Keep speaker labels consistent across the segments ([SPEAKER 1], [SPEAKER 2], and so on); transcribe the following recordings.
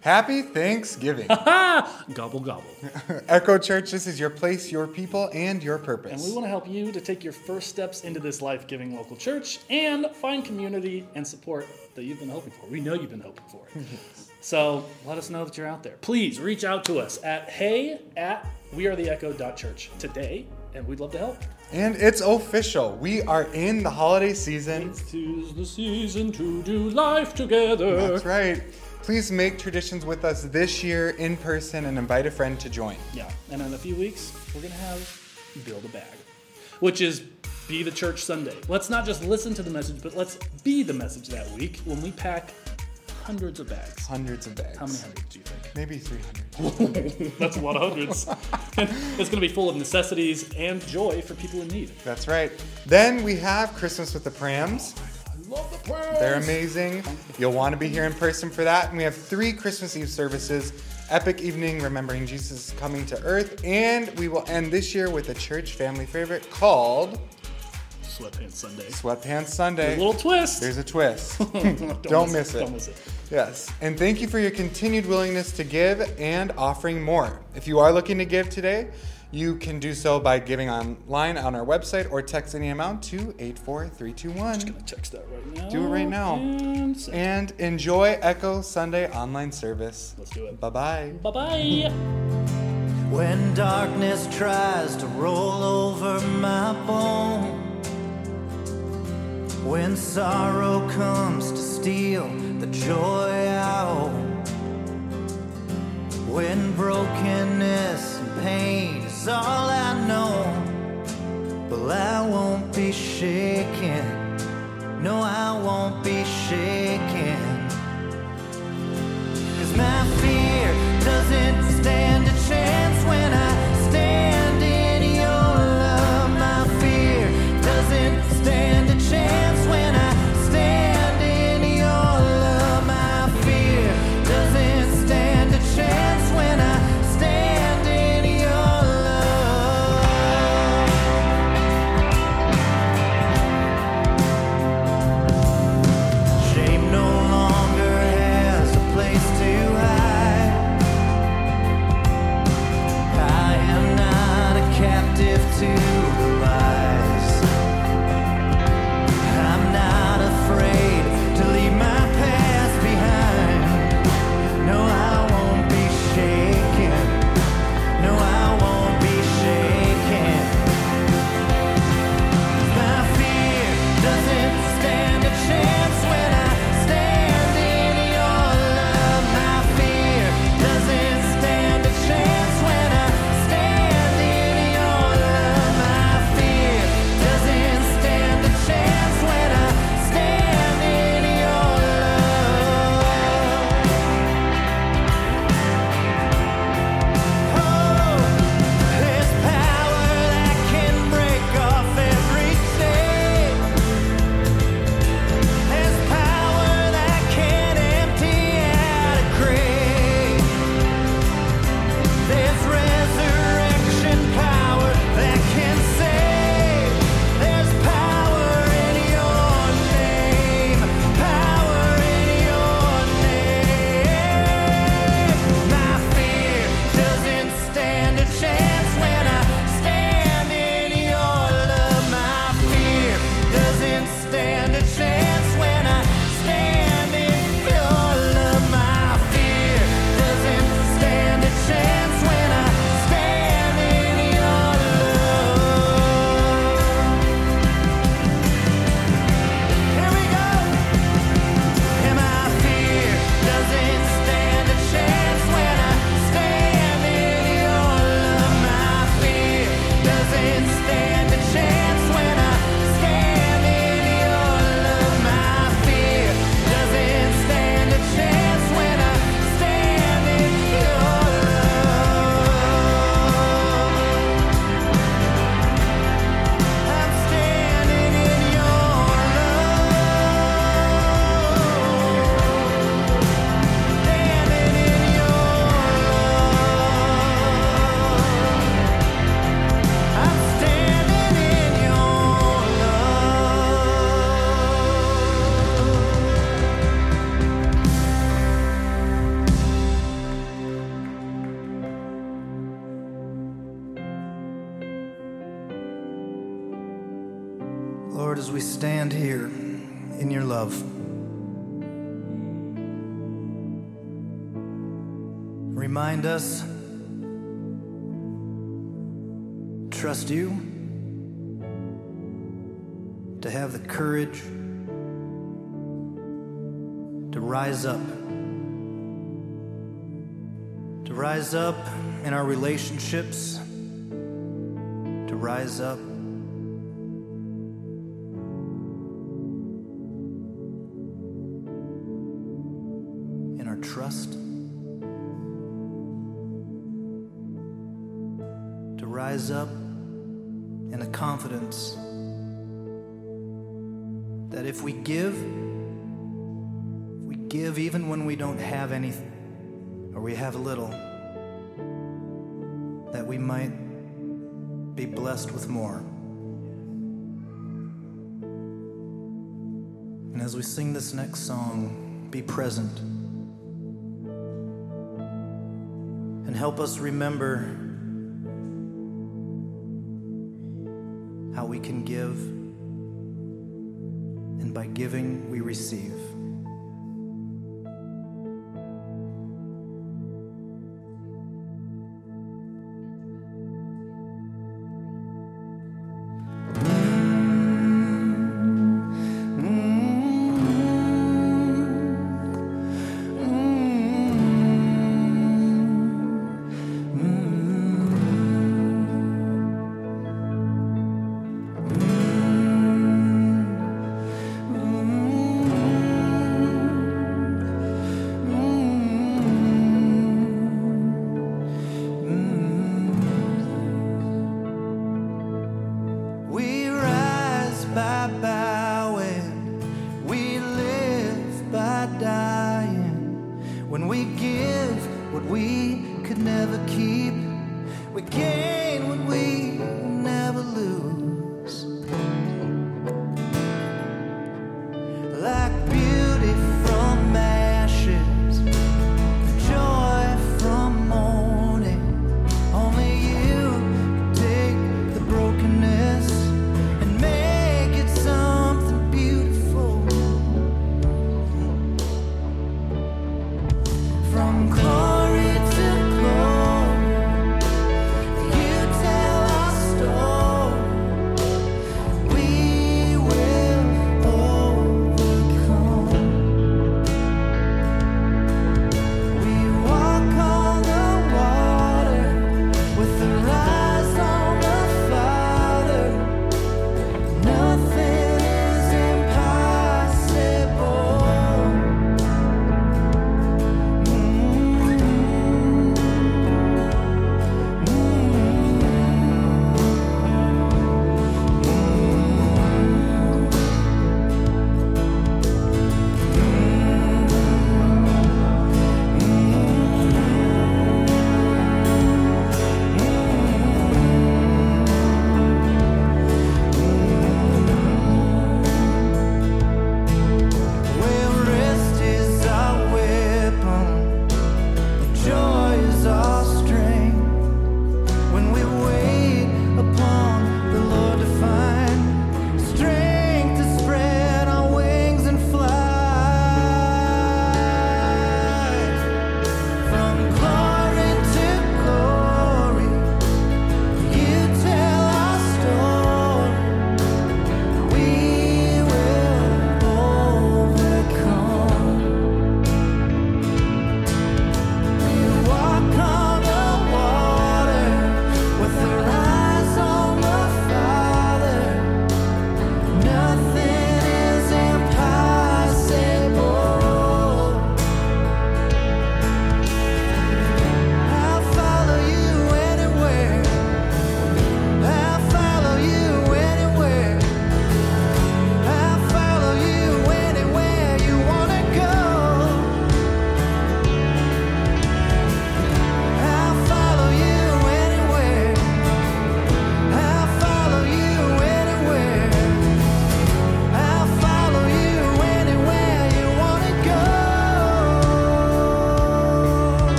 [SPEAKER 1] Happy Thanksgiving.
[SPEAKER 2] gobble gobble.
[SPEAKER 1] Echo Church, this is your place, your people, and your purpose.
[SPEAKER 2] And we want to help you to take your first steps into this life giving local church and find community and support that you've been hoping for. We know you've been hoping for. it. so let us know that you're out there. Please reach out to us at hey at wearetheecho.church today, and we'd love to help.
[SPEAKER 1] And it's official. We are in the holiday season.
[SPEAKER 2] This is the season to do life together.
[SPEAKER 1] That's right. Please make traditions with us this year in person and invite a friend to join.
[SPEAKER 2] Yeah, and in a few weeks, we're going to have Build a Bag, which is Be the Church Sunday. Let's not just listen to the message, but let's be the message that week when we pack hundreds of bags.
[SPEAKER 1] Hundreds of bags.
[SPEAKER 2] How many hundreds do you think?
[SPEAKER 1] Maybe 300.
[SPEAKER 2] That's a lot of hundreds. it's going to be full of necessities and joy for people in need.
[SPEAKER 1] That's right. Then we have Christmas with the Prams.
[SPEAKER 2] I love the prayers.
[SPEAKER 1] They're amazing. You'll want to be here in person for that. And we have three Christmas Eve services Epic Evening Remembering Jesus Coming to Earth. And we will end this year with a church family favorite called
[SPEAKER 2] Sweatpants Sunday.
[SPEAKER 1] Sweatpants Sunday.
[SPEAKER 2] A little twist.
[SPEAKER 1] There's a twist.
[SPEAKER 2] don't,
[SPEAKER 1] Don't miss it.
[SPEAKER 2] Don't miss it.
[SPEAKER 1] Yes. And thank you for your continued willingness to give and offering more. If you are looking to give today, you can do so by giving online on our website or text any amount to 84321.
[SPEAKER 2] Just Gonna text that right now.
[SPEAKER 1] Do it right now.
[SPEAKER 2] And.
[SPEAKER 1] And enjoy Echo Sunday online service.
[SPEAKER 2] Let's do it.
[SPEAKER 1] Bye bye.
[SPEAKER 2] Bye bye.
[SPEAKER 3] When darkness tries to roll over my bones, when sorrow comes to steal the joy I own, when brokenness and pain all I know, well, I won't be shaken. No, I won't be shaken. Relationships, to rise up. In our trust, to rise up in a confidence that if we give, if we give even when we don't have anything or we have little, that we might be blessed with more. And as we sing this next song, be present and help us remember how we can give, and by giving, we receive.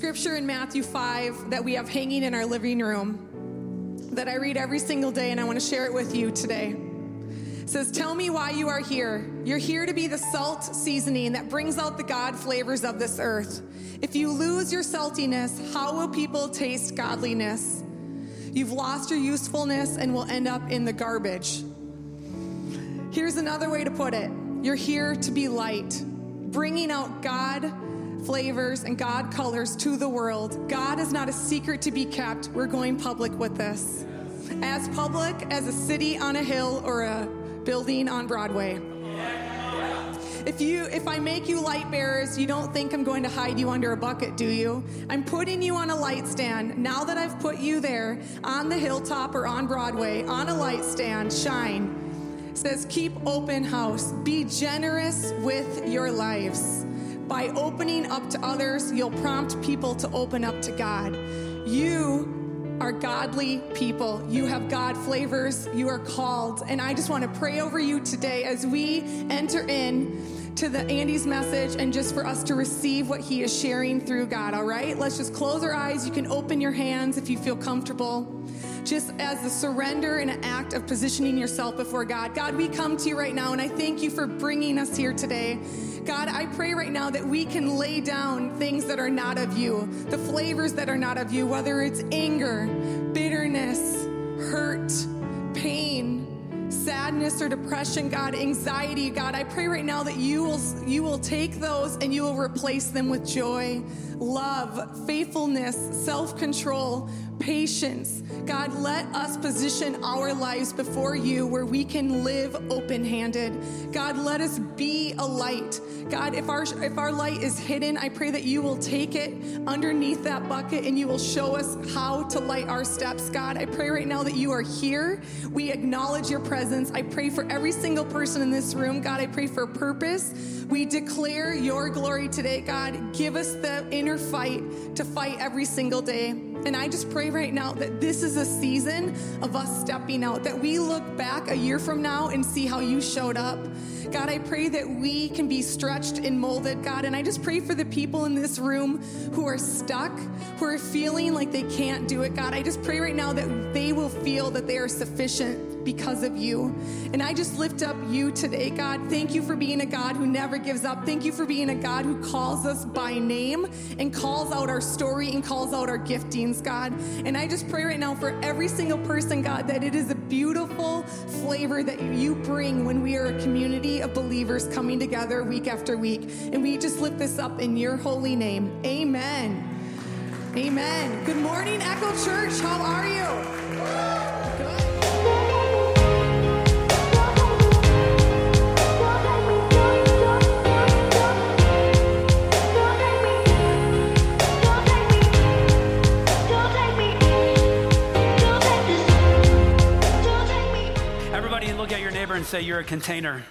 [SPEAKER 4] Scripture in Matthew 5 that we have hanging in our living room that I read every single day, and I want to share it with you today. It says, Tell me why you are here. You're here to be the salt seasoning that brings out the God flavors of this earth. If you lose your saltiness, how will people taste godliness? You've lost your usefulness and will end up in the garbage. Here's another way to put it you're here to be light, bringing out God flavors and God colors to the world. God is not a secret to be kept. We're going public with this. As public as a city on a hill or a building on Broadway. If you if I make you light bearers, you don't think I'm going to hide you under a bucket, do you? I'm putting you on a light stand. Now that I've put you there on the hilltop or on Broadway, on a light stand, shine. It says keep open house. Be generous with your lives. By opening up to others, you'll prompt people to open up to God. You are godly people. You have God flavors. You are called. And I just want to pray over you today as we enter in to the Andy's message and just for us to receive what he is sharing through God, all right? Let's just close our eyes. You can open your hands if you feel comfortable. Just as the surrender and an act of positioning yourself before God. God, we come to you right now and I thank you for bringing us here today. God, I pray right now that we can lay down things that are not of you, the flavors that are not of you, whether it's anger, bitterness, hurt, pain, sadness or depression, God, anxiety, God. I pray right now that you will you will take those and you will replace them with joy, love, faithfulness, self-control, patience. God, let us position our lives before you where we can live open-handed. God, let us be a light. God, if our if our light is hidden, I pray that you will take it underneath that bucket and you will show us how to light our steps. God, I pray right now that you are here. We acknowledge your presence. I I pray for every single person in this room. God, I pray for purpose. We declare your glory today, God. Give us the inner fight to fight every single day. And I just pray right now that this is a season of us stepping out, that we look back a year from now and see how you showed up. God, I pray that we can be stretched and molded, God. And I just pray for the people in this room who are stuck, who are feeling like they can't do it, God. I just pray right now that they will feel that they are sufficient because of you. And I just lift up you today, God. Thank you for being a God who never gives up. Thank you for being a God who calls us by name and calls out our story and calls out our giftings, God. And I just pray right now for every single person, God, that it is a beautiful flavor that you bring when we are a community of believers coming together week after week. And we just lift this up in your holy name. Amen. Amen. Good morning, Echo Church. How are you? Good.
[SPEAKER 5] Everybody look at your neighbor and say, You're a container.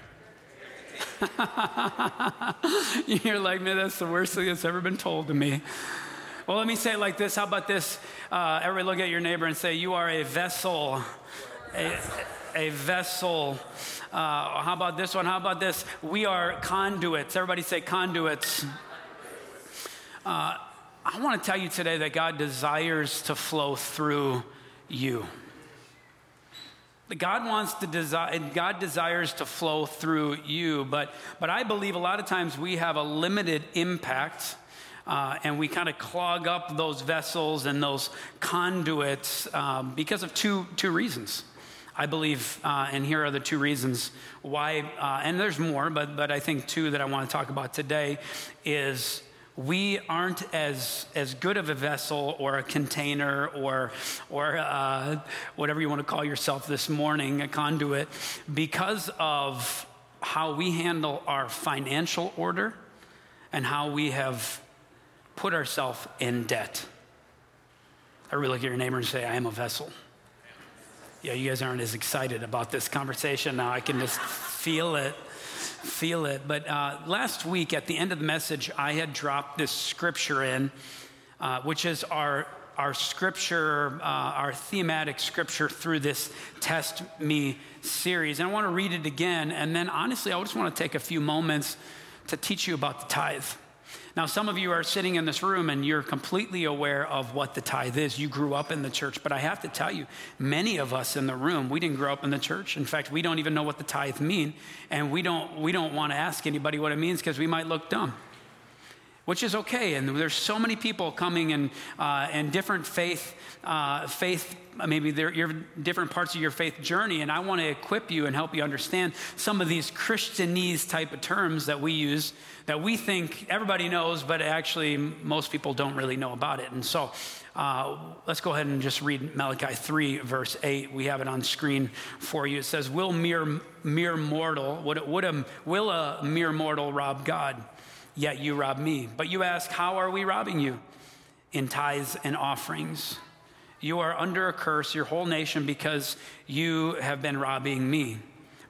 [SPEAKER 5] You're like, man, that's the worst thing that's ever been told to me. Well, let me say it like this. How about this? Uh, everybody look at your neighbor and say, You are a vessel. A, a vessel. Uh, how about this one? How about this? We are conduits. Everybody say conduits. Uh, I want to tell you today that God desires to flow through you. God wants to desire, God desires to flow through you, but, but I believe a lot of times we have a limited impact uh, and we kind of clog up those vessels and those conduits um, because of two, two reasons. I believe, uh, and here are the two reasons why, uh, and there's more, but, but I think two that I want to talk about today is we aren't as, as good of a vessel or a container or, or uh, whatever you want to call yourself this morning, a conduit, because of how we handle our financial order and how we have put ourselves in debt. I really look at your neighbor and say, I am a vessel. Yeah, you guys aren't as excited about this conversation now. I can just feel it feel it. But uh, last week at the end of the message, I had dropped this scripture in, uh, which is our our scripture, uh, our thematic scripture through this Test Me series. And I want to read it again. And then, honestly, I just want to take a few moments to teach you about the tithe. Now, some of you are sitting in this room and you're completely aware of what the tithe is. You grew up in the church, but I have to tell you, many of us in the room, we didn't grow up in the church. In fact, we don't even know what the tithe mean, and we don't we don't want to ask anybody what it means because we might look dumb. Which is okay, and there's so many people coming in uh, in different faith uh, faith maybe you're different parts of your faith journey, and I want to equip you and help you understand some of these Christianese type of terms that we use that we think everybody knows, but actually most people don't really know about it. And so uh, let's go ahead and just read Malachi 3, verse 8. We have it on screen for you. It says, Will mere, mere mortal, would, would a, will a mere mortal rob God? Yet you rob me. But you ask, How are we robbing you? In tithes and offerings. You are under a curse, your whole nation, because you have been robbing me.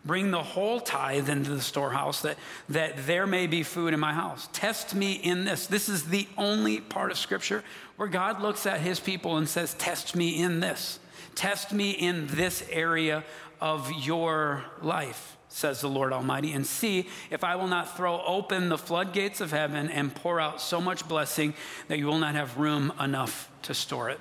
[SPEAKER 5] Bring the whole tithe into the storehouse that, that there may be food in my house. Test me in this. This is the only part of Scripture where God looks at his people and says, Test me in this. Test me in this area of your life, says the Lord Almighty, and see if I will not throw open the floodgates of heaven and pour out so much blessing that you will not have room enough to store it.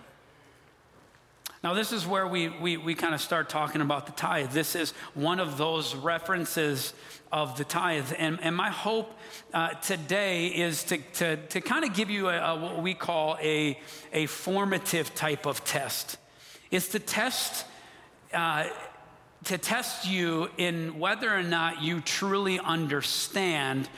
[SPEAKER 5] Now, this is where we, we, we kind of start talking about the tithe. This is one of those references of the tithe. And, and my hope uh, today is to, to, to kind of give you a, a, what we call a, a formative type of test. It's to test, uh, to test you in whether or not you truly understand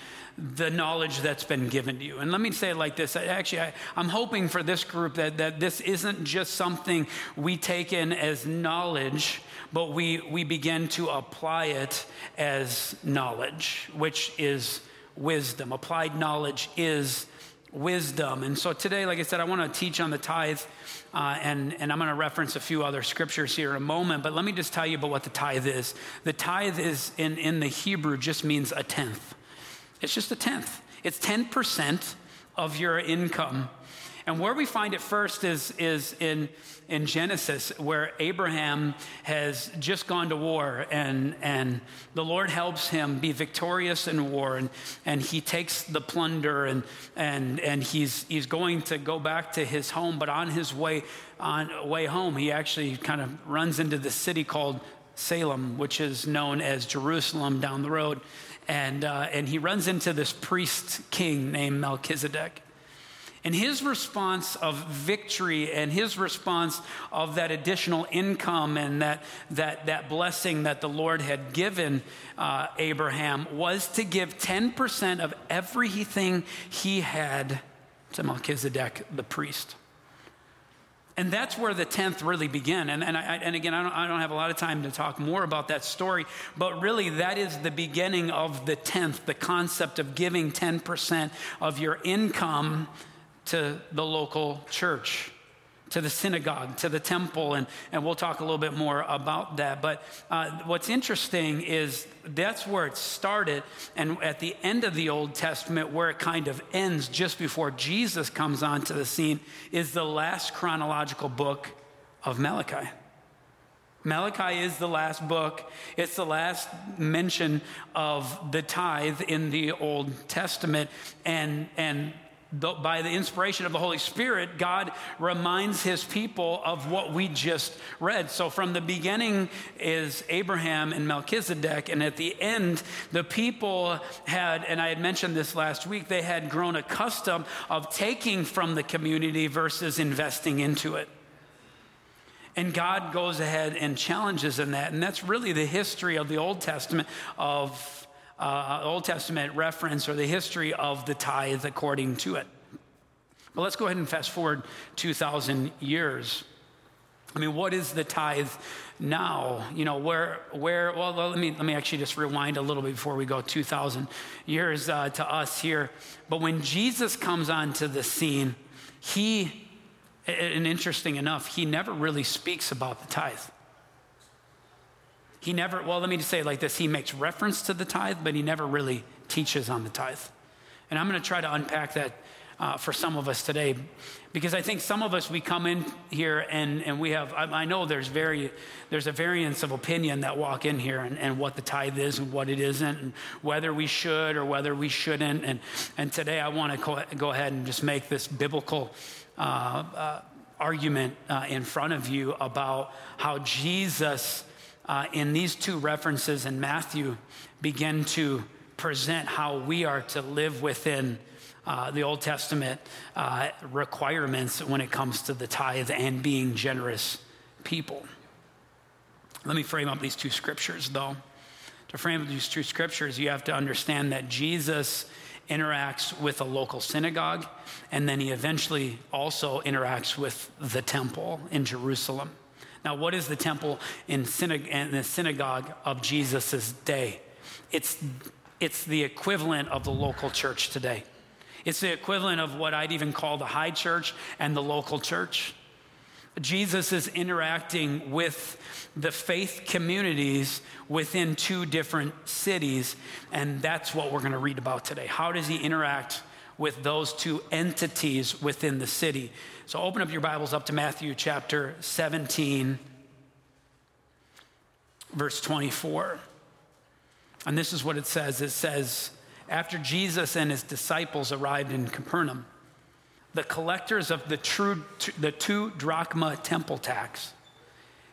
[SPEAKER 5] the knowledge that's been given to you. And let me say it like this. Actually, I, am hoping for this group that, that this isn't just something we take in as knowledge, but we, we begin to apply it as knowledge, which is wisdom. Applied knowledge is wisdom. And so today, like I said, I want to teach on the tithe, uh, and, and I'm going to reference a few other scriptures here in a moment, but let me just tell you about what the tithe is. The tithe is, in, in the Hebrew, just means a tenth. It's just a tenth. It's 10% of your income. And where we find it first is, is in, in Genesis, where Abraham has just gone to war, and, and the Lord helps him be victorious in war, and, and he takes the plunder, and, and, and he's, he's going to go back to his home. But on his way, on way home, he actually kind of runs into the city called Salem, which is known as Jerusalem down the road. And, uh, and he runs into this priest king named Melchizedek. And his response of victory and his response of that additional income and that, that, that blessing that the Lord had given uh, Abraham was to give 10% of everything he had to Melchizedek, the priest. And that's where the 10th really began. And, and, I, and again, I don't, I don't have a lot of time to talk more about that story, but really that is the beginning of the 10th, the concept of giving 10% of your income to the local church to the synagogue, to the temple, and, and we'll talk a little bit more about that. But uh, what's interesting is that's where it started, and at the end of the Old Testament, where it kind of ends just before Jesus comes onto the scene, is the last chronological book of Malachi. Malachi is the last book. It's the last mention of the tithe in the Old Testament. And, and by the inspiration of the Holy Spirit, God reminds his people of what we just read. So, from the beginning is Abraham and Melchizedek, and at the end, the people had, and I had mentioned this last week, they had grown accustomed of taking from the community versus investing into it. And God goes ahead and challenges in that. And that's really the history of the Old Testament of uh, Old Testament reference or the history of the tithe according to it. But let's go ahead and fast forward 2,000 years. I mean, what is the tithe now? You know, where, where, well, let me, let me actually just rewind a little bit before we go 2,000 years uh, to us here. But when Jesus comes onto the scene, he, and interesting enough, he never really speaks about the tithe. He never, well, let me just say it like this He makes reference to the tithe, but he never really teaches on the tithe. And I'm going to try to unpack that uh, for some of us today because I think some of us, we come in here and, and we have, I, I know there's, very, there's a variance of opinion that walk in here and, and what the tithe is and what it isn't and whether we should or whether we shouldn't. And, and today I want to go, go ahead and just make this biblical uh, uh, argument uh, in front of you about how Jesus uh, in these two references in Matthew begin to present how we are to live within uh, the Old Testament uh, requirements when it comes to the tithe and being generous people. Let me frame up these two scriptures, though. To frame up these two scriptures, you have to understand that Jesus interacts with a local synagogue, and then he eventually also interacts with the temple in Jerusalem. Now, what is the temple in, synag- the synagogue of Jesus' day? It's, it's the equivalent of the local church today. It's the equivalent of what I'd even call the high church and the local church. Jesus is interacting with the faith communities within two different cities, and that's what we're going to read about today. How does he interact with those two entities within the city? So open up your Bibles up to Matthew chapter 17, verse 24. And this is what it says it says, After Jesus and his disciples arrived in Capernaum, the collectors of the, true, the two drachma temple tax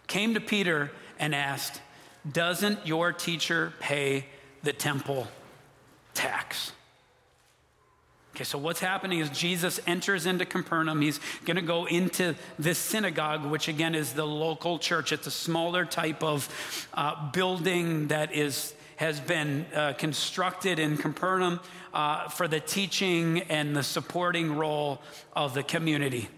[SPEAKER 5] came to Peter and asked, Doesn't your teacher pay the temple tax? Okay, so what's happening is Jesus enters into Capernaum. He's going to go into this synagogue, which again is the local church. It's a smaller type of uh, building that is has been uh, constructed in Capernaum uh, for the teaching and the supporting role of the community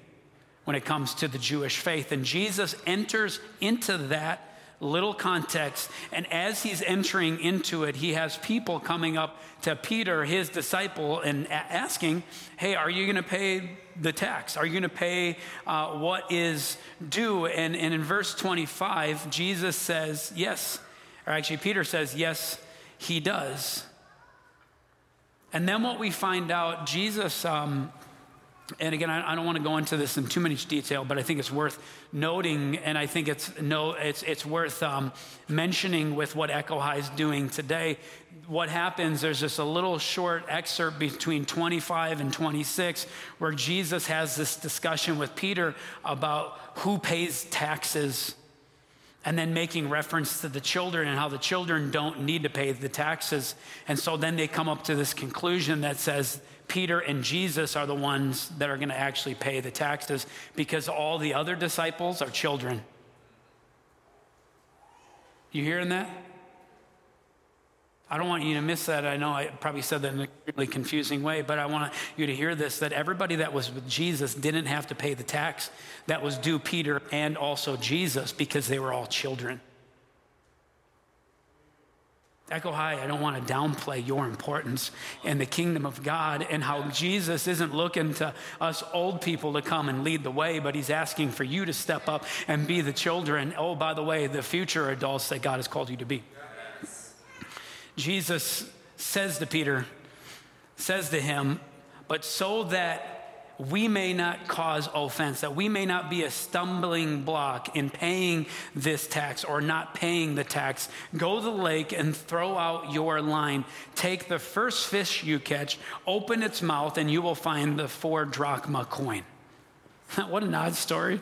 [SPEAKER 5] when it comes to the Jewish faith. And Jesus enters into that little context. And as he's entering into it, he has people coming up to Peter, his disciple, and a- asking, Hey, are you going to pay the tax? Are you going to pay uh, what is due? And, and in verse 25, Jesus says, Yes. Or actually, Peter says, Yes, he does. And then what we find out, Jesus um, and again, I, I don't want to go into this in too much detail, but I think it's worth noting, and I think it's no, it's it's worth um, mentioning with what Echo High is doing today. What happens? There's just a little short excerpt between 25 and 26 where Jesus has this discussion with Peter about who pays taxes and then making reference to the children and how the children don't need to pay the taxes. And so then they come up to this conclusion that says Peter and Jesus are the ones that are going to actually pay the taxes because all the other disciples are children. You hearing that? I don't want you to miss that. I know I probably said that in a really confusing way, but I want you to hear this that everybody that was with Jesus didn't have to pay the tax that was due Peter and also Jesus because they were all children. Echo High, I don't want to downplay your importance in the kingdom of God and how Jesus isn't looking to us old people to come and lead the way, but he's asking for you to step up and be the children. Oh, by the way, the future adults that God has called you to be. Jesus says to Peter, says to him, but so that we may not cause offense, that we may not be a stumbling block in paying this tax or not paying the tax, go to the lake and throw out your line. Take the first fish you catch, open its mouth, and you will find the four drachma coin. what an odd story.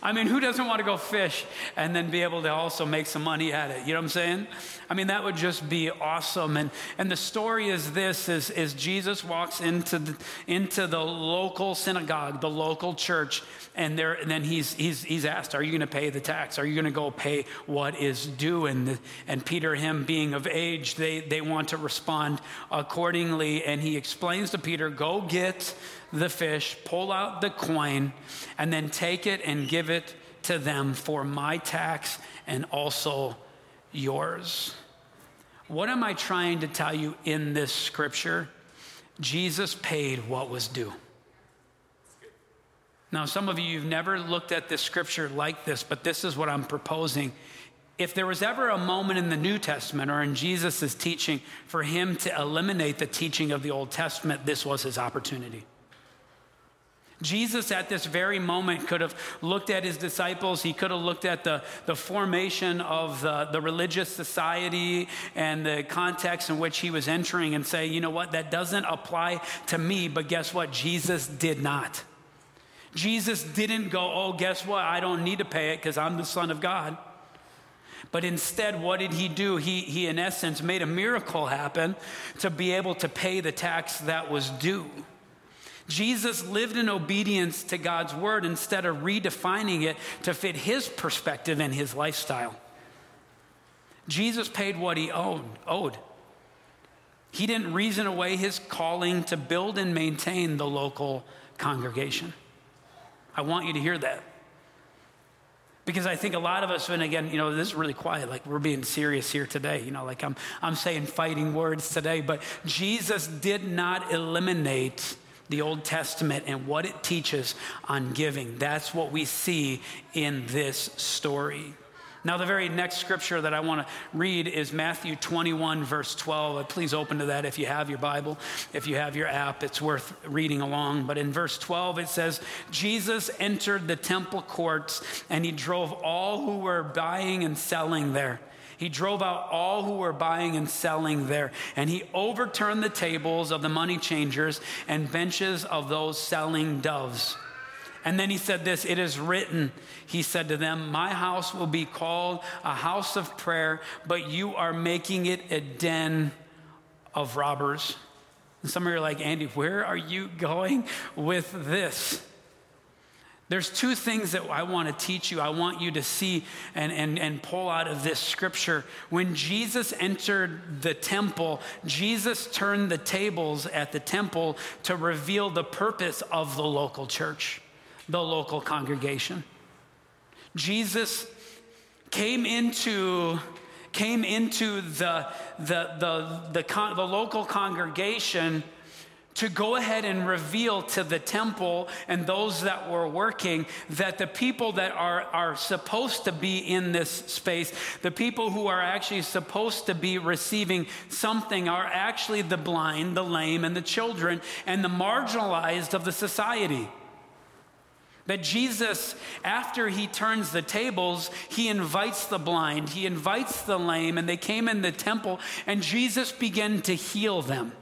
[SPEAKER 5] I mean, who doesn't want to go fish and then be able to also make some money at it? You know what I'm saying? I mean, that would just be awesome. And, and the story is this, is, is Jesus walks into the, into the local synagogue, the local church, and, there, and then he's, he's, he's asked, are you going to pay the tax? Are you going to go pay what is due? And, the, and Peter, him being of age, they, they want to respond accordingly. And he explains to Peter, go get the fish, pull out the coin, and then take it and give it to them for my tax and also yours. What am I trying to tell you in this scripture? Jesus paid what was due. Now, some of you, you've never looked at this scripture like this, but this is what I'm proposing. If there was ever a moment in the New Testament or in Jesus' teaching for him to eliminate the teaching of the Old Testament, this was his opportunity. Jesus, at this very moment, could have looked at his disciples. He could have looked at the, the formation of the, the religious society and the context in which he was entering and say, you know what, that doesn't apply to me. But guess what? Jesus did not. Jesus didn't go, oh, guess what? I don't need to pay it because I'm the Son of God. But instead, what did he do? He, he, in essence, made a miracle happen to be able to pay the tax that was due. Jesus lived in obedience to God's word instead of redefining it to fit his perspective and his lifestyle. Jesus paid what he owed. owed. He didn't reason away his calling to build and maintain the local congregation. I want you to hear that. Because I think a lot of us, and again, you know, this is really quiet, like we're being serious here today. You know, like I'm, I'm saying fighting words today, but Jesus did not eliminate the Old Testament and what it teaches on giving. That's what we see in this story. Now, the very next scripture that I want to read is Matthew 21, verse 12. Uh, please open to that if you have your Bible. If you have your app, it's worth reading along. But in verse 12, it says, Jesus entered the temple courts and he drove all who were buying and selling there. He drove out all who were buying and selling there, and he overturned the tables of the money changers and benches of those selling doves. And then he said this It is written, he said to them, My house will be called a house of prayer, but you are making it a den of robbers. And some of you are like, Andy, where are you going with this? There's two things that I want to teach you. I want you to see and, and, and pull out of this scripture. When Jesus entered the temple, Jesus turned the tables at the temple to reveal the purpose of the local church, the local congregation. Jesus came into came into the the the the, con- the local congregation to go ahead and reveal to the temple and those that were working that the people that are, are supposed to be in this space, the people who are actually supposed to be receiving something, are actually the blind, the lame, and the children, and the marginalized of the society. That Jesus, after he turns the tables, he invites the blind, he invites the lame, and they came in the temple, and Jesus began to heal them.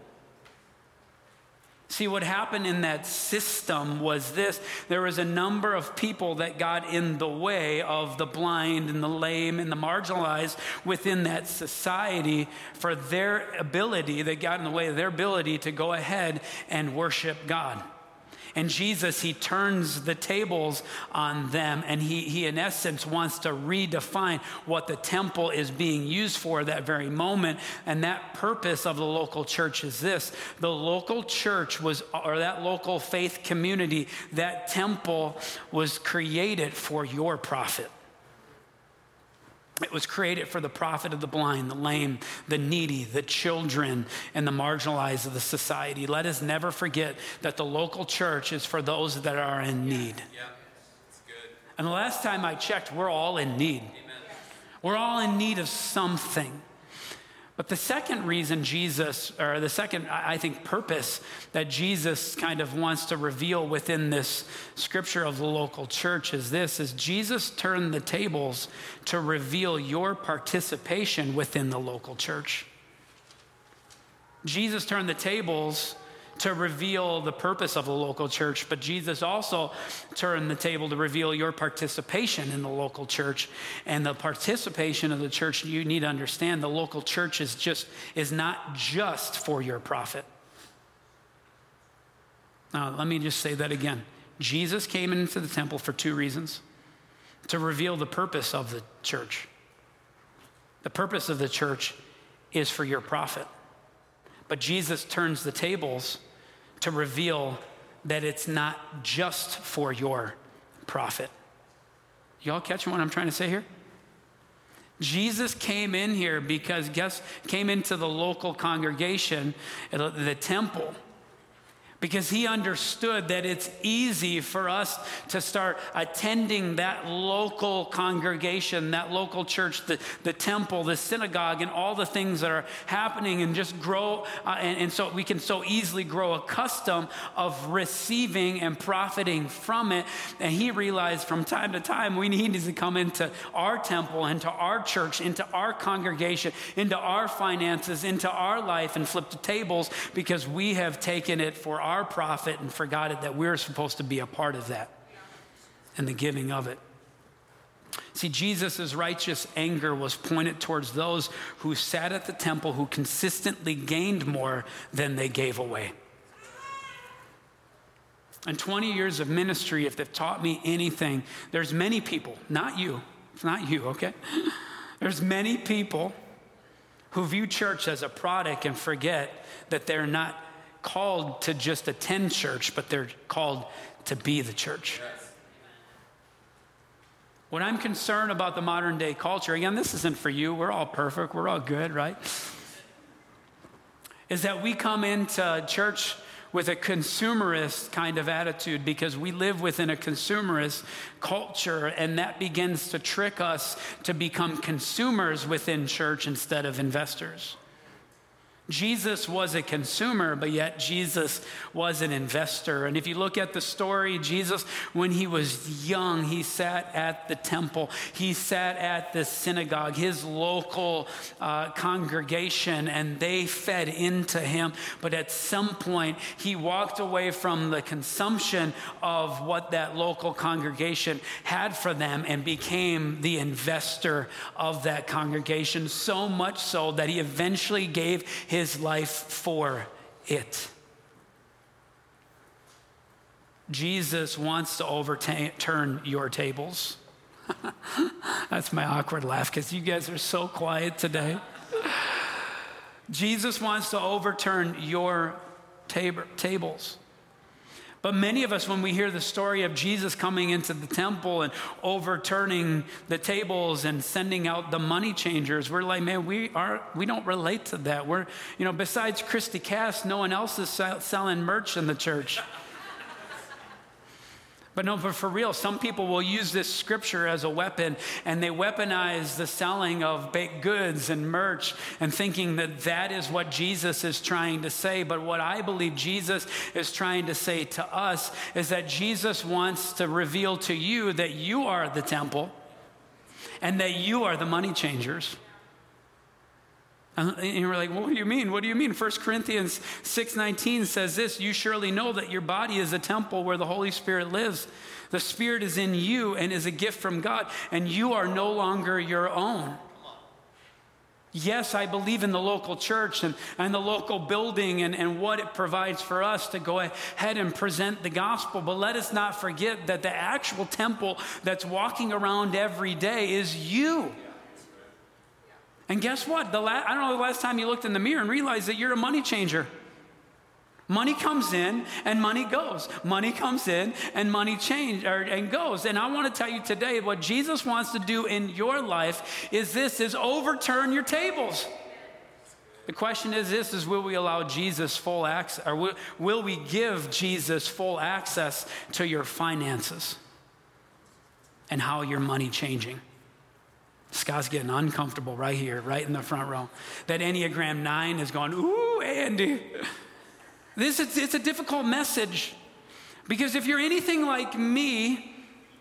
[SPEAKER 5] See, what happened in that system was this there was a number of people that got in the way of the blind and the lame and the marginalized within that society for their ability, they got in the way of their ability to go ahead and worship God. And Jesus, he turns the tables on them, and he, he, in essence, wants to redefine what the temple is being used for at that very moment. And that purpose of the local church is this the local church was, or that local faith community, that temple was created for your profit. It was created for the profit of the blind, the lame, the needy, the children, and the marginalized of the society. Let us never forget that the local church is for those that are in need.
[SPEAKER 6] Yeah.
[SPEAKER 5] And the last time I checked, we're all in need.
[SPEAKER 6] Amen.
[SPEAKER 5] We're all in need of something. But the second reason Jesus, or the second, I think, purpose that Jesus kind of wants to reveal within this scripture of the local church is this, is Jesus turned the tables to reveal your participation within the local church. Jesus turned the tables to reveal the purpose of the local church, but Jesus also turned the table to reveal your participation in the local church. And the participation of the church, you need to understand the local church is just is not just for your profit. Now, let me just say that again. Jesus came into the temple for two reasons to reveal the purpose of the church. The purpose of the church is for your profit. But Jesus turns the tables to reveal that it's not just for your profit. Y'all catching what I'm trying to say here? Jesus came in here because guess came into the local congregation, uh, the temple because he understood that it's easy for us to start attending that local congregation, that local church, the, the temple, the synagogue, and all the things that are happening, and just grow. Uh, and, and so we can so easily grow a custom of receiving and profiting from it. And he realized from time to time we needed to come into our temple, into our church, into our congregation, into our finances, into our life, and flip the tables because we have taken it for our profit and forgot it that we're supposed to be a part of that and the giving of it. See, Jesus' righteous anger was pointed towards those who sat at the temple who consistently gained more than they gave away. And 20 years of ministry, if they've taught me anything, there's many people, not you, it's not you, okay? There's many people who view church as a product and forget that they're not called to just attend church, but they're called to be the church. What I'm concerned about the modern day culture, again, this isn't for you, we're all perfect, we're all good, right? Is that we come into church with a consumerist kind of attitude because we live within a consumerist culture, and that begins to trick us to become consumers within church instead of investors. Jesus was a consumer, but yet Jesus was an investor. And if you look at the story, Jesus, when he was young, he sat at the temple, he sat at the synagogue, his local uh, congregation, and they fed into him. But at some point, he walked away from the consumption of what that local congregation had for them and became the investor of that congregation, so much so that he eventually gave his life for it. Jesus wants to overturn your tables. That's my awkward laugh because you guys are so quiet today. Jesus wants to overturn your tab- tables. But many of us, when we hear the story of Jesus coming into the temple and overturning the tables and sending out the money changers, we're like, man, we are we don't relate to that. We're, you know, besides Christy Cass, no one else is sell- selling merch in the church. But no, but for real, some people will use this scripture as a weapon and they weaponize the selling of baked goods and merch and thinking that that is what Jesus is trying to say. But what I believe Jesus is trying to say to us is that Jesus wants to reveal to you that you are the temple and that you are the money changers. Uh-huh. And you're like, well, what do you mean? What do you mean? 1 Corinthians 6.19 says this, you surely know that your body is a temple where the Holy Spirit lives. The Spirit is in you and is a gift from God, and you are no longer your own. Yes, I believe in the local church and, and the local building and, and what it provides for us to go ahead and present the gospel. But let us not forget that the actual temple that's walking around every day is you. And guess what? The la- I don't know the last time you looked in the mirror and realized that you're a money changer. Money comes in and money goes. Money comes in and money change or, and goes. And I want to tell you today what Jesus wants to do in your life is this is overturn your tables. The question is this is will we allow Jesus full access or will, will we give Jesus full access to your finances and how your money changing? Scott's getting uncomfortable right here, right in the front row. That Enneagram 9 is going, ooh, Andy. This is it's a difficult message because if you're anything like me,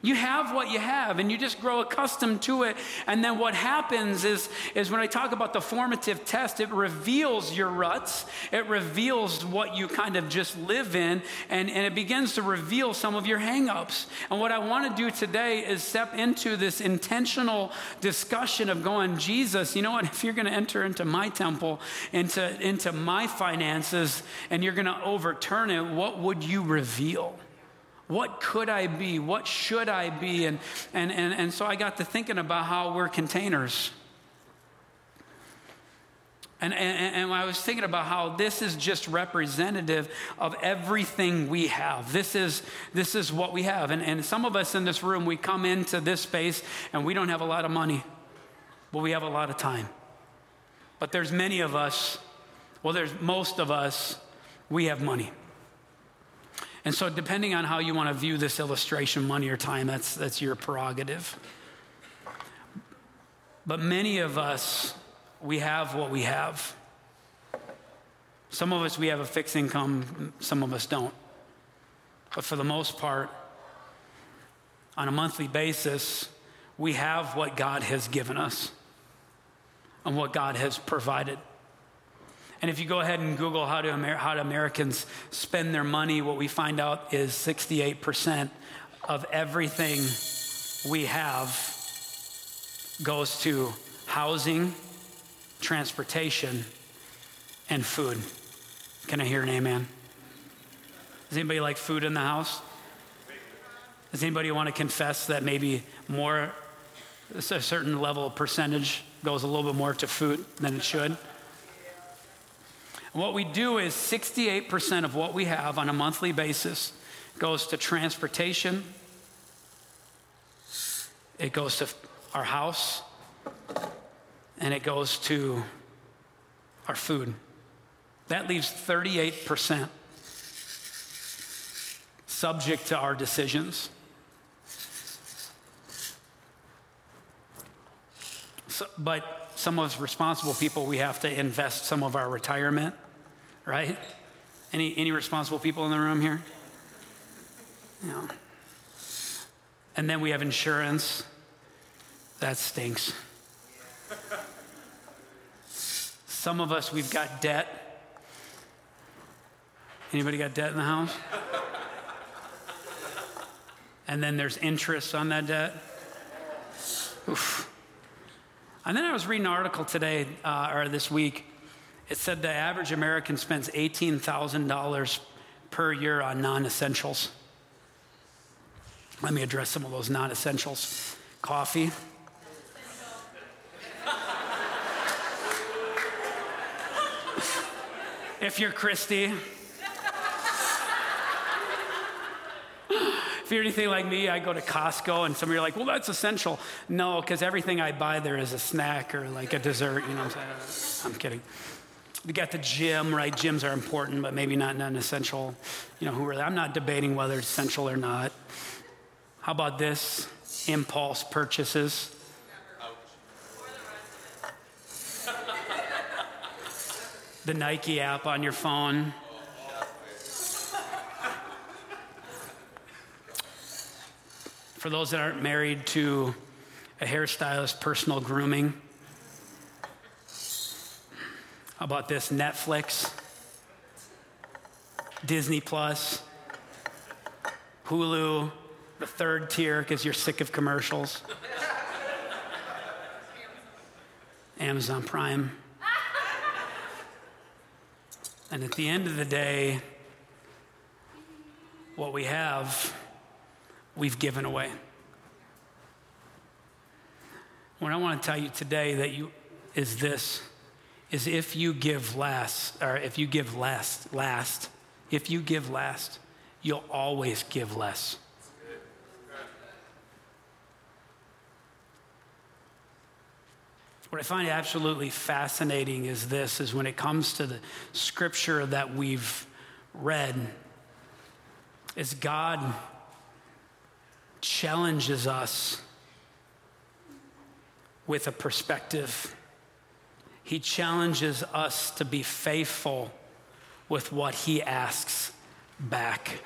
[SPEAKER 5] you have what you have and you just grow accustomed to it. And then what happens is, is when I talk about the formative test, it reveals your ruts, it reveals what you kind of just live in, and, and it begins to reveal some of your hangups. And what I want to do today is step into this intentional discussion of going, Jesus, you know what? If you're going to enter into my temple, into, into my finances, and you're going to overturn it, what would you reveal? What could I be? What should I be? And, and, and, and so I got to thinking about how we're containers. And, and, and, I was thinking about how this is just representative of everything we have. This is, this is what we have. And, and some of us in this room, we come into this space and we don't have a lot of money, but we have a lot of time. But there's many of us, well, there's most of us, we have money. And so, depending on how you want to view this illustration, money or time, that's, that's your prerogative. But many of us, we have what we have. Some of us, we have a fixed income, some of us don't. But for the most part, on a monthly basis, we have what God has given us and what God has provided. And if you go ahead and Google how do, Amer- how do Americans spend their money, what we find out is 68% of everything we have goes to housing, transportation, and food. Can I hear an amen? Does anybody like food in the house? Does anybody want to confess that maybe more, a certain level of percentage goes a little bit more to food than it should? What we do is 68% of what we have on a monthly basis goes to transportation, it goes to our house, and it goes to our food. That leaves 38% subject to our decisions. So, but some of us responsible people, we have to invest some of our retirement right? Any, any responsible people in the room here? No. And then we have insurance. That stinks. Some of us, we've got debt. Anybody got debt in the house? And then there's interest on that debt. Oof. And then I was reading an article today, uh, or this week, it said the average American spends $18,000 per year on non essentials. Let me address some of those non essentials coffee. if you're Christy, if you're anything like me, I go to Costco and some of you are like, well, that's essential. No, because everything I buy there is a snack or like a dessert, you know what I'm saying? I'm kidding. We got the gym, right? Gyms are important, but maybe not non-essential. You know, who really, I'm not debating whether it's essential or not. How about this? Impulse purchases. the Nike app on your phone. For those that aren't married to a hairstylist, personal grooming. How about this Netflix, Disney Plus, Hulu, the third tier because you're sick of commercials, Amazon Prime. And at the end of the day, what we have, we've given away. What I want to tell you today that you is this is if you give less, or if you give last last if you give last you'll always give less. What i find absolutely fascinating is this is when it comes to the scripture that we've read is god challenges us with a perspective he challenges us to be faithful with what he asks back.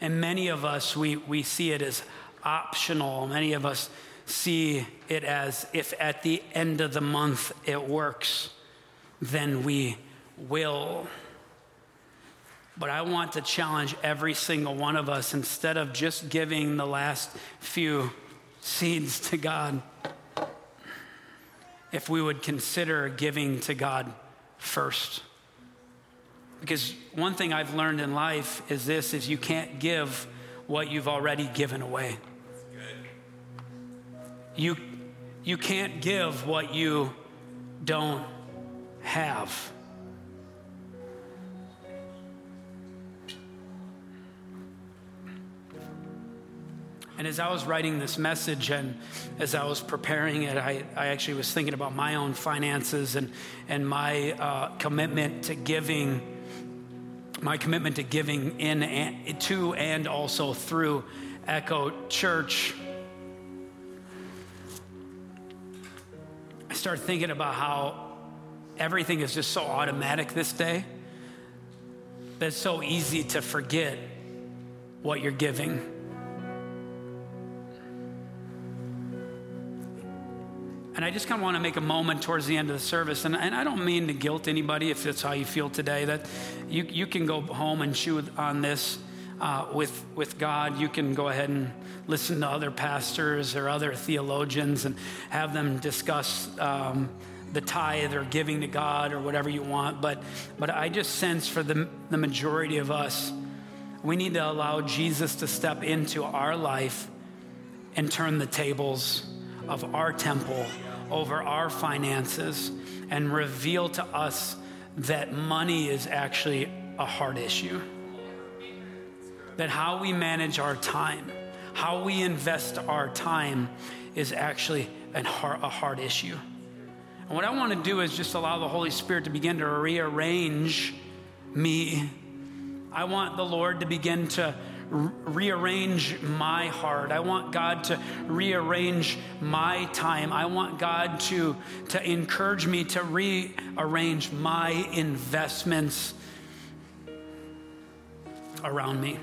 [SPEAKER 5] And many of us, we, we see it as optional. Many of us see it as if at the end of the month it works, then we will. But I want to challenge every single one of us instead of just giving the last few seeds to God if we would consider giving to God first. Because one thing I've learned in life is this is you can't give what you've already given away. You you can't give what you don't have. And as I was writing this message and as I was preparing it, I, I actually was thinking about my own finances and, and my uh, commitment to giving, my commitment to giving in and, to and also through Echo Church. I started thinking about how everything is just so automatic this day that it's so easy to forget what you're giving. And I just kind of want to make a moment towards the end of the service. And, and I don't mean to guilt anybody if that's how you feel today, that you, you can go home and chew on this uh, with, with God. You can go ahead and listen to other pastors or other theologians and have them discuss um, the tithe or giving to God or whatever you want. But, but I just sense for the, the majority of us, we need to allow Jesus to step into our life and turn the tables of our temple over our finances and reveal to us that money is actually a hard issue. That how we manage our time, how we invest our time is actually a hard, a hard issue. And what I want to do is just allow the Holy Spirit to begin to rearrange me. I want the Lord to begin to rearrange my heart. I want God to rearrange my time. I want God to, to encourage me to rearrange my investments around me.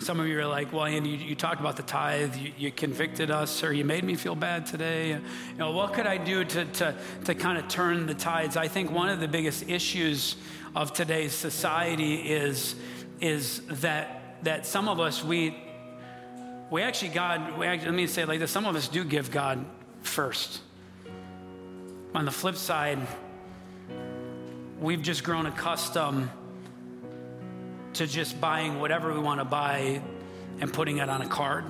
[SPEAKER 5] Some of you are like, well, Andy, you, you talked about the tithe, you, you, convicted us, or you made me feel bad today. You know, what could I do to, to, to kind of turn the tides? I think one of the biggest issues of today's society is, is that, that some of us, we, we actually, God, we actually, let me say it like this some of us do give God first. On the flip side, we've just grown accustomed to just buying whatever we want to buy and putting it on a card.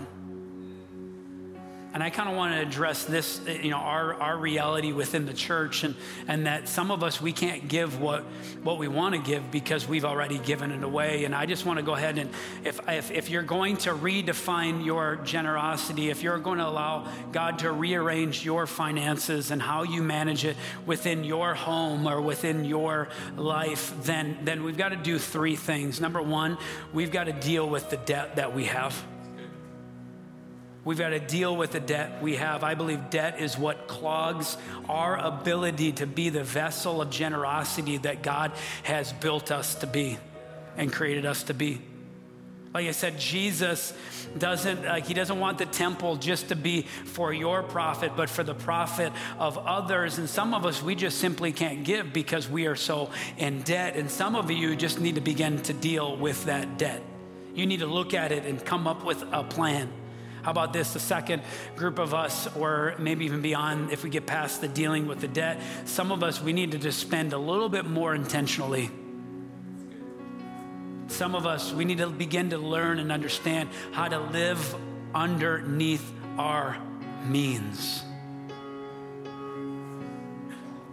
[SPEAKER 5] And I kind of want to address this, you know, our, our reality within the church, and, and that some of us, we can't give what, what we want to give because we've already given it away. And I just want to go ahead and, if, if, if you're going to redefine your generosity, if you're going to allow God to rearrange your finances and how you manage it within your home or within your life, then, then we've got to do three things. Number one, we've got to deal with the debt that we have. We've got to deal with the debt we have. I believe debt is what clogs our ability to be the vessel of generosity that God has built us to be and created us to be. Like I said, Jesus doesn't like he doesn't want the temple just to be for your profit, but for the profit of others. And some of us we just simply can't give because we are so in debt. And some of you just need to begin to deal with that debt. You need to look at it and come up with a plan. How about this? The second group of us, or maybe even beyond, if we get past the dealing with the debt, some of us, we need to just spend a little bit more intentionally. Some of us, we need to begin to learn and understand how to live underneath our means.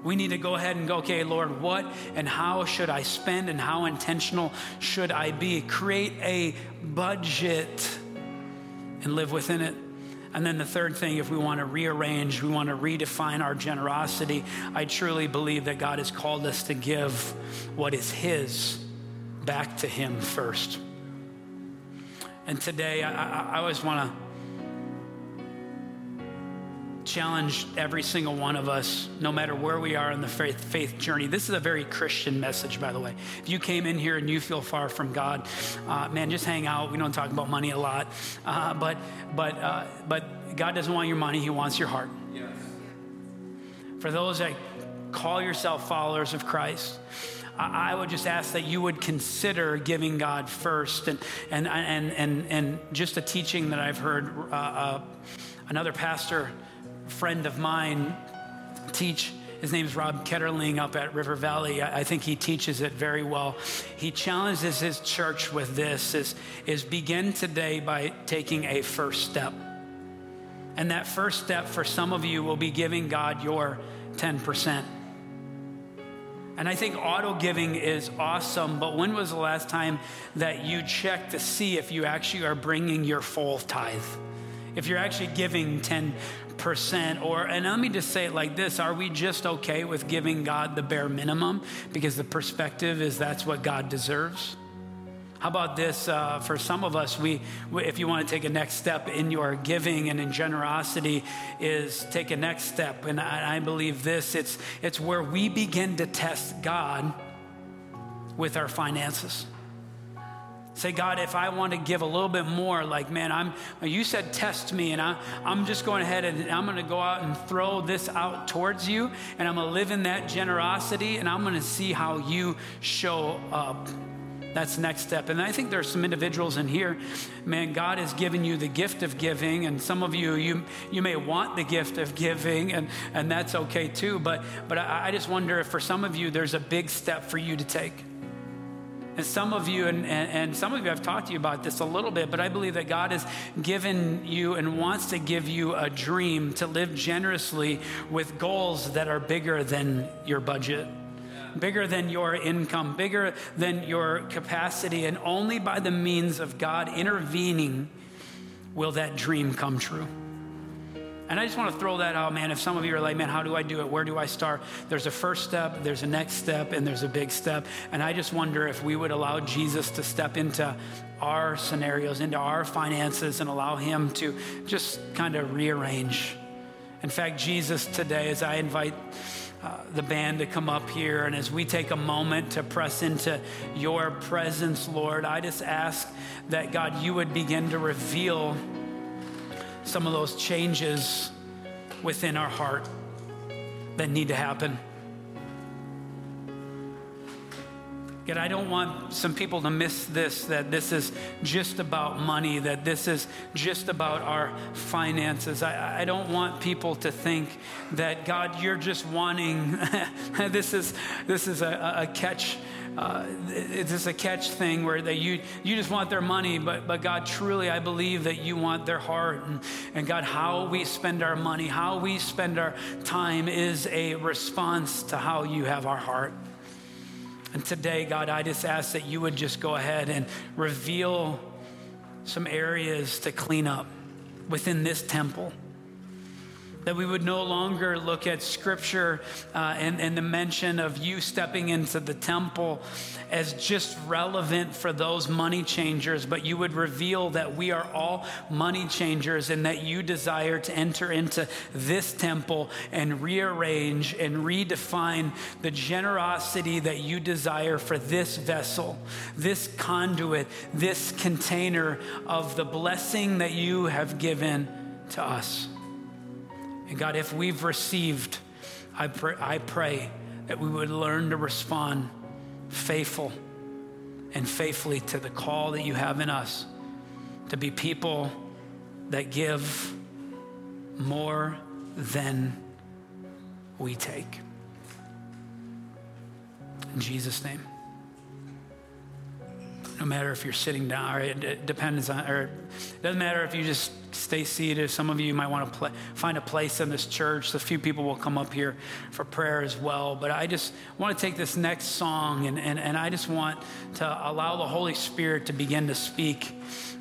[SPEAKER 5] We need to go ahead and go, okay, Lord, what and how should I spend and how intentional should I be? Create a budget and live within it. And then the third thing, if we want to rearrange, we want to redefine our generosity, I truly believe that God has called us to give what is His back to Him first. And today, I, I, always want to challenge every single one of us, no matter where we are in the faith, faith journey. This is a very Christian message, by the way. If you came in here and you feel far from God, uh, man, just hang out. We don't talk about money a lot, uh, but but uh, but God doesn't want your money; He wants your heart. Yes. For those that call yourself followers of Christ. I would just ask that you would consider giving God first, and and and and and just a teaching that I've heard. Uh, uh, another pastor friend of mine teach. His name is Rob Ketterling up at River Valley. I think he teaches it very well. He challenges his church with this is, is begin today by taking a first step. And that first step for some of you will be giving God your 10%. And I think auto giving is awesome, but when was the last time that you checked to see if you actually are bringing your full tithe? If you're actually giving 10 percent or and let me just say it like this are we just okay with giving god the bare minimum? Because the perspective is that's what god deserves. How about this uh, for some of us we if you want to take a next step in your giving and in generosity is take a next step. And i, I believe this it's it's where we begin to test god with our finances Say, God, if I want to give a little bit more, like, man, I'm, you said test me, and I, I'm just going ahead and I'm going to go out and throw this out towards you, and I'm going to live in that generosity, and I'm going to see how you show up. That's next step. And I think there's some individuals in here, man, God has given you the gift of giving, and some of you, you, you may want the gift of giving, and, and that's okay too. But, but I, I just wonder if for some of you, there's a big step for you to take. And some of you, and, and, and, some of you, I've talked to you about this a little bit, but I believe that God has given you and wants to give you a dream to live generously with goals that are bigger than your budget. Bigger than your income, bigger than your capacity, and only by the means of God intervening will that dream come true. And I just want to throw that out, man. If some of you are like, man, how do I do it? Where do I start? There's a first step, there's a next step, and there's a big step. And I just wonder if we would allow Jesus to step into our scenarios, into our finances, and allow Him to just kind of rearrange. In fact, Jesus, today, as I invite uh, the band to come up here, and as we take a moment to press into your presence, Lord, I just ask that God, you would begin to reveal some of those changes within our heart that need to happen. Yet I don't want some people to miss this that this is just about money, that this is just about our finances. I, I don't want people to think that, God, you're just wanting, this is, this is a, a catch uh, it's just a catch thing where they, you, you just want their money, but, but God, truly, I believe that you want their heart. And, and God, how we spend our money, how we spend our time is a response to how you have our heart. And today, God, I just ask that you would just go ahead and reveal some areas to clean up within this temple that we would no longer look at scripture uh, and, and the mention of you stepping into the temple as just relevant for those money changers, but you would reveal that we are all money changers and that you desire to enter into this temple and rearrange and redefine the generosity that you desire for this vessel, this conduit, this container of the blessing that you have given to us. And God, if we've received, I pray, I pray that we would learn to respond faithful and faithfully to the call that you have in us to be people that give more than we take. In Jesus' name. No matter if you're sitting down, or it depends on, or it doesn't matter if you just stay seated. Some of you might want to play, find a place in this church. A few people will come up here for prayer as well. But I just want to take this next song and, and, and I just want to allow the Holy Spirit to begin to speak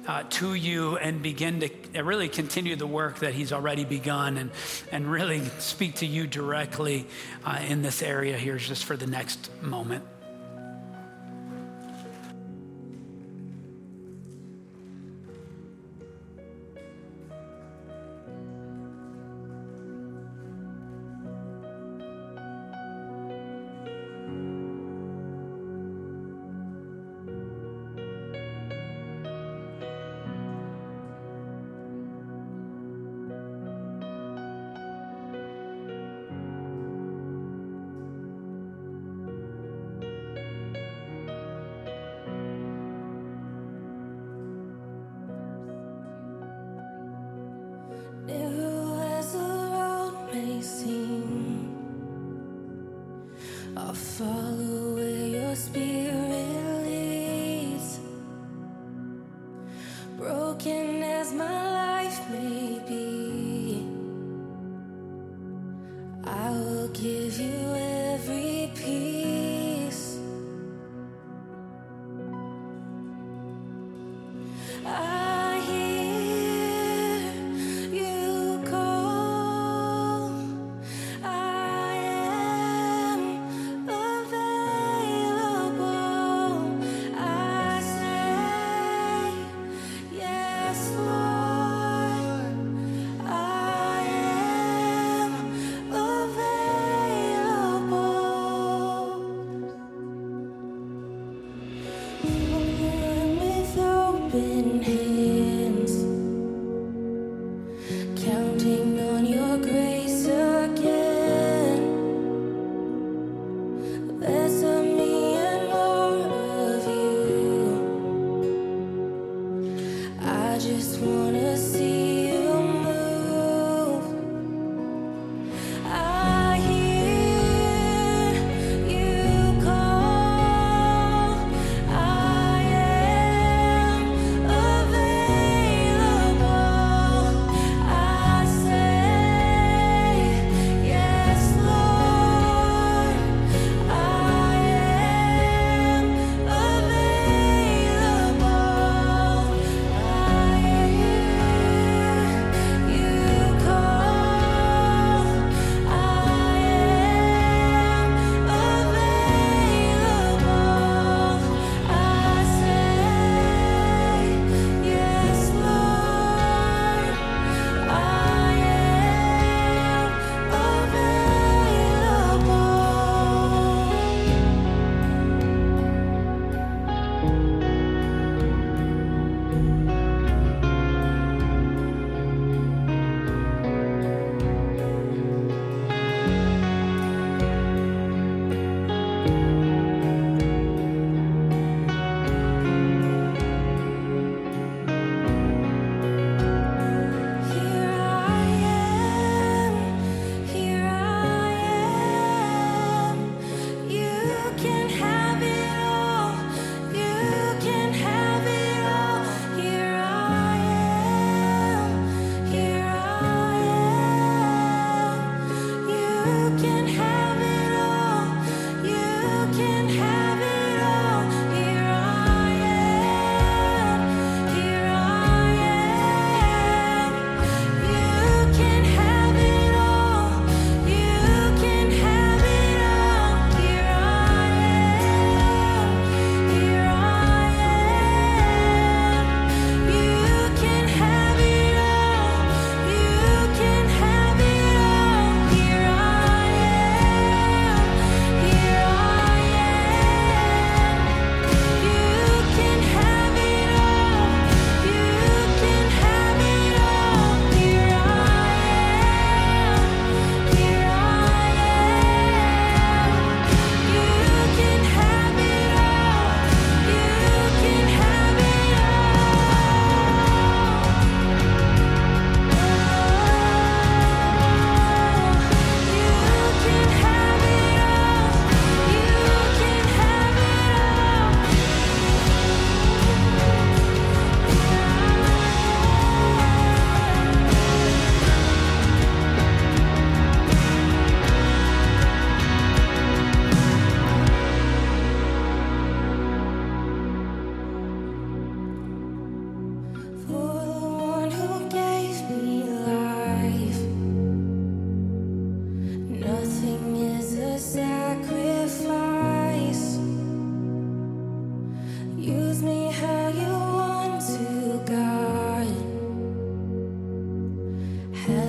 [SPEAKER 5] uh, to you and begin to really continue the work that He's already begun and, and really speak to you directly uh, in this area here just for the next moment.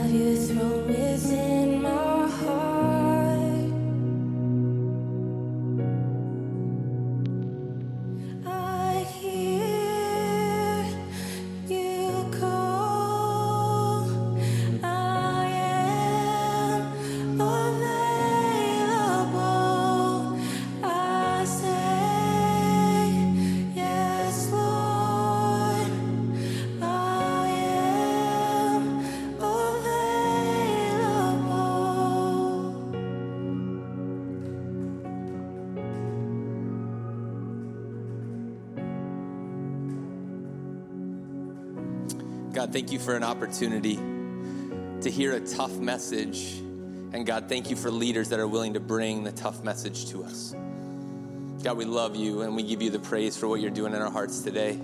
[SPEAKER 6] you thrown within.
[SPEAKER 7] God, thank you for an opportunity to hear a tough message. And God, thank you for leaders that are willing to bring the tough message to us. God, we love you and we give you the praise for what you're doing in our hearts today.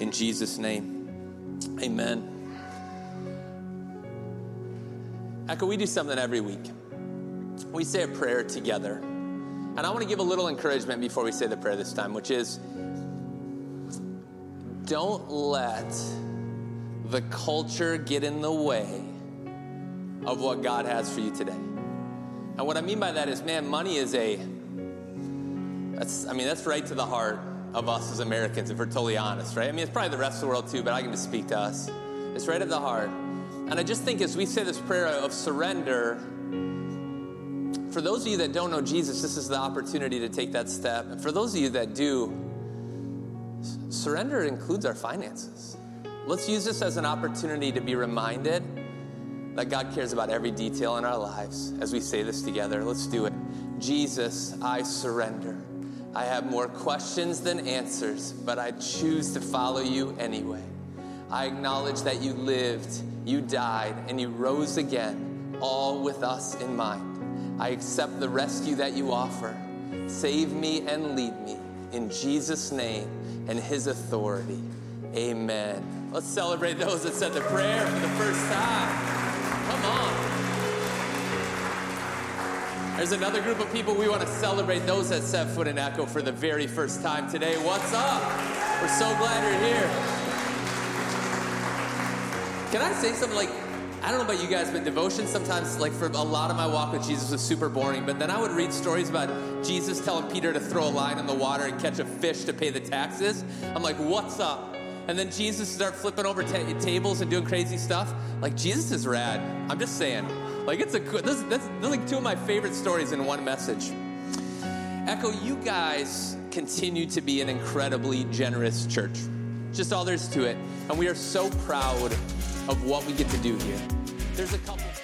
[SPEAKER 7] In Jesus' name, amen. Echo, we do something every week. We say a prayer together. And I want to give a little encouragement before we say the prayer this time, which is don't let the culture get in the way of what God has for you today. And what I mean by that is, man, money is a that's I mean, that's right to the heart of us as Americans, if we're totally honest, right? I mean, it's probably the rest of the world too, but I can just speak to us. It's right at the heart. And I just think as we say this prayer of surrender, for those of you that don't know Jesus, this is the opportunity to take that step. And for those of you that do, surrender includes our finances. Let's use this as an opportunity to be reminded that God cares about every detail in our lives as we say this together. Let's do it. Jesus, I surrender. I have more questions than answers, but I choose to follow you anyway. I acknowledge that you lived, you died, and you rose again, all with us in mind. I accept the rescue that you offer. Save me and lead me in Jesus' name and his authority. Amen. Let's celebrate those that said the prayer for the first time. Come on. There's another group of people we want to celebrate those that set foot in Echo for the very first time today. What's up? We're so glad you're here. Can I say something like, I don't know about you guys, but devotion sometimes, like for a lot of my walk with Jesus, was super boring. But then I would read stories about Jesus telling Peter to throw a line in the water and catch a fish to pay the taxes. I'm like, what's up? And then Jesus start flipping over ta- tables and doing crazy stuff. Like Jesus is rad. I'm just saying. Like it's a. This, that's, that's like two of my favorite stories in one message. Echo, you guys continue to be an incredibly generous church. Just all there's to it. And we are so proud of what we get to do here. There's a couple.